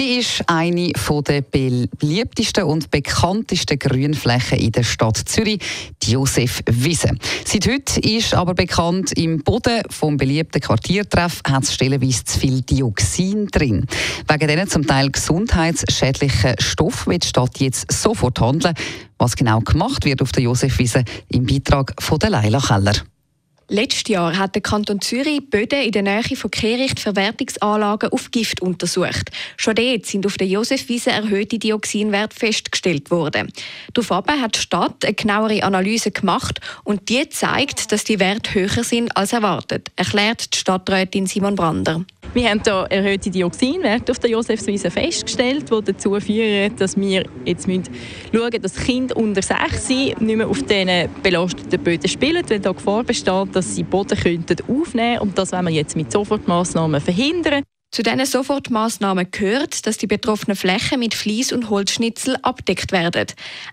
Sie ist eine der beliebtesten und bekanntesten Grünflächen in der Stadt Zürich, die Josef Wiese. Seit heute ist aber bekannt, im Boden vom beliebten Quartiertreff hat es stellenweise zu viel Dioxin drin. Wegen diesen zum Teil gesundheitsschädlichen Stoffen wird die Stadt jetzt sofort handeln. Was genau gemacht wird auf der Josef Wiese im Beitrag von der Leila Keller. Letztes Jahr hat der Kanton Zürich Böden in der Nähe von Kehrichtverwertungsanlagen auf Gift untersucht. Schon dort sind auf der Josefwiese erhöhte Dioxinwerte festgestellt worden. Daraufhin hat die Stadt eine genauere Analyse gemacht und die zeigt, dass die Werte höher sind als erwartet, erklärt die Stadträtin Simon Brander. Wir haben hier erhöhte Dioxinwerte auf der Josefswiese festgestellt, die dazu führen, dass wir jetzt schauen müssen, dass Kinder unter 6 nicht mehr auf diesen belasteten Böden spielen, weil da Gefahr besteht, dass sie Boden aufnehmen könnten. Und das wollen wir jetzt mit Sofortmaßnahmen verhindern. Zu diesen Sofortmaßnahmen gehört, dass die betroffenen Flächen mit Vlies und Holzschnitzel abdeckt werden.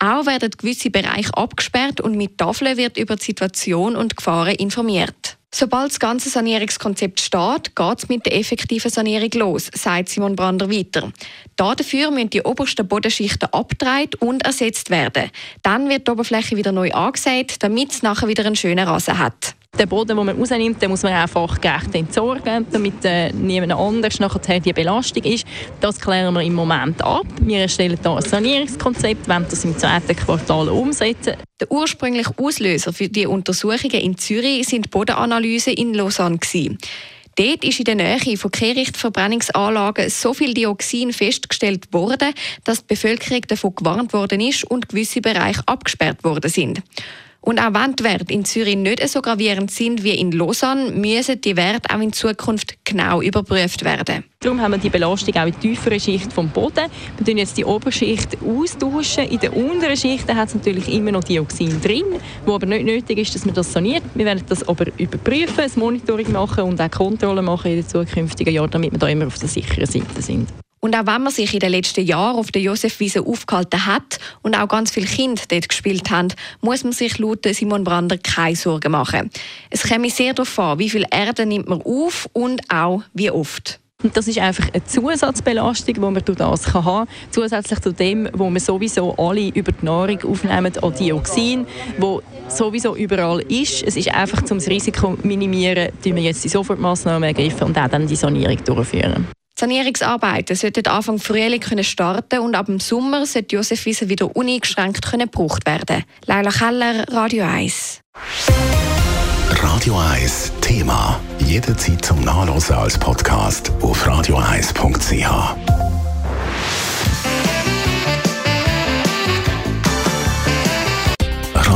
Auch werden gewisse Bereiche abgesperrt und mit Tafeln wird über die Situation und Gefahren informiert. Sobald das ganze Sanierungskonzept steht, geht es mit der effektiven Sanierung los, sagt Simon Brander weiter. Dafür müssen die obersten Bodenschichten abgedreht und ersetzt werden. Dann wird die Oberfläche wieder neu angesät, damit es nachher wieder einen schönen Rasen hat. Den Boden, den man rausnimmt, den muss man einfach gerecht entsorgen, damit äh, niemand anders nachher die Belastung ist. Das klären wir im Moment ab. Wir erstellen hier ein Sanierungskonzept, wollen das im zweiten Quartal umsetzen. Der ursprüngliche Auslöser für die Untersuchungen in Zürich sind die Bodenanalysen in Lausanne. Dort ist in der Nähe von Kehrichtverbrennungsanlagen so viel Dioxin festgestellt worden, dass die Bevölkerung davon gewarnt worden ist und gewisse Bereiche abgesperrt worden sind. Und auch wenn die Werte in Zürich nicht so gravierend sind wie in Lausanne, müssen die Werte auch in Zukunft genau überprüft werden. Darum haben wir die Belastung auch in der tieferen Schicht vom Boden. Wir tun jetzt die Oberschicht austauschen. In der unteren Schicht hat es natürlich immer noch Dioxin drin, wo aber nicht nötig ist, dass man das saniert. Wir werden das aber überprüfen, ein Monitoring machen und auch Kontrollen machen in den zukünftigen Jahren, damit wir da immer auf der sicheren Seite sind. Und auch wenn man sich in den letzten Jahren auf der Josefwiese aufgehalten hat und auch ganz viele Kinder dort gespielt haben, muss man sich laut Simon Brander keine Sorgen machen. Es kommt sehr darauf an, wie viel Erde nimmt man auf und auch wie oft. Und das ist einfach eine Zusatzbelastung, die man durch das haben kann. Zusätzlich zu dem, wo wir sowieso alle über die Nahrung aufnehmen, an Dioxin, wo sowieso überall ist. Es ist einfach, um das Risiko zu minimieren, wir jetzt die Sofortmaßnahmen ergreifen und auch dann die Sanierung durchführen. Sanierungsarbeiten sollten Anfang Frühling können starten und ab dem Sommer sollte Josef Wiese wieder uneingeschränkt können gebraucht werden. Leila Keller, Radio 1. Radio 1 Thema. Jederzeit zum Nachlesen als Podcast auf radio1.ch.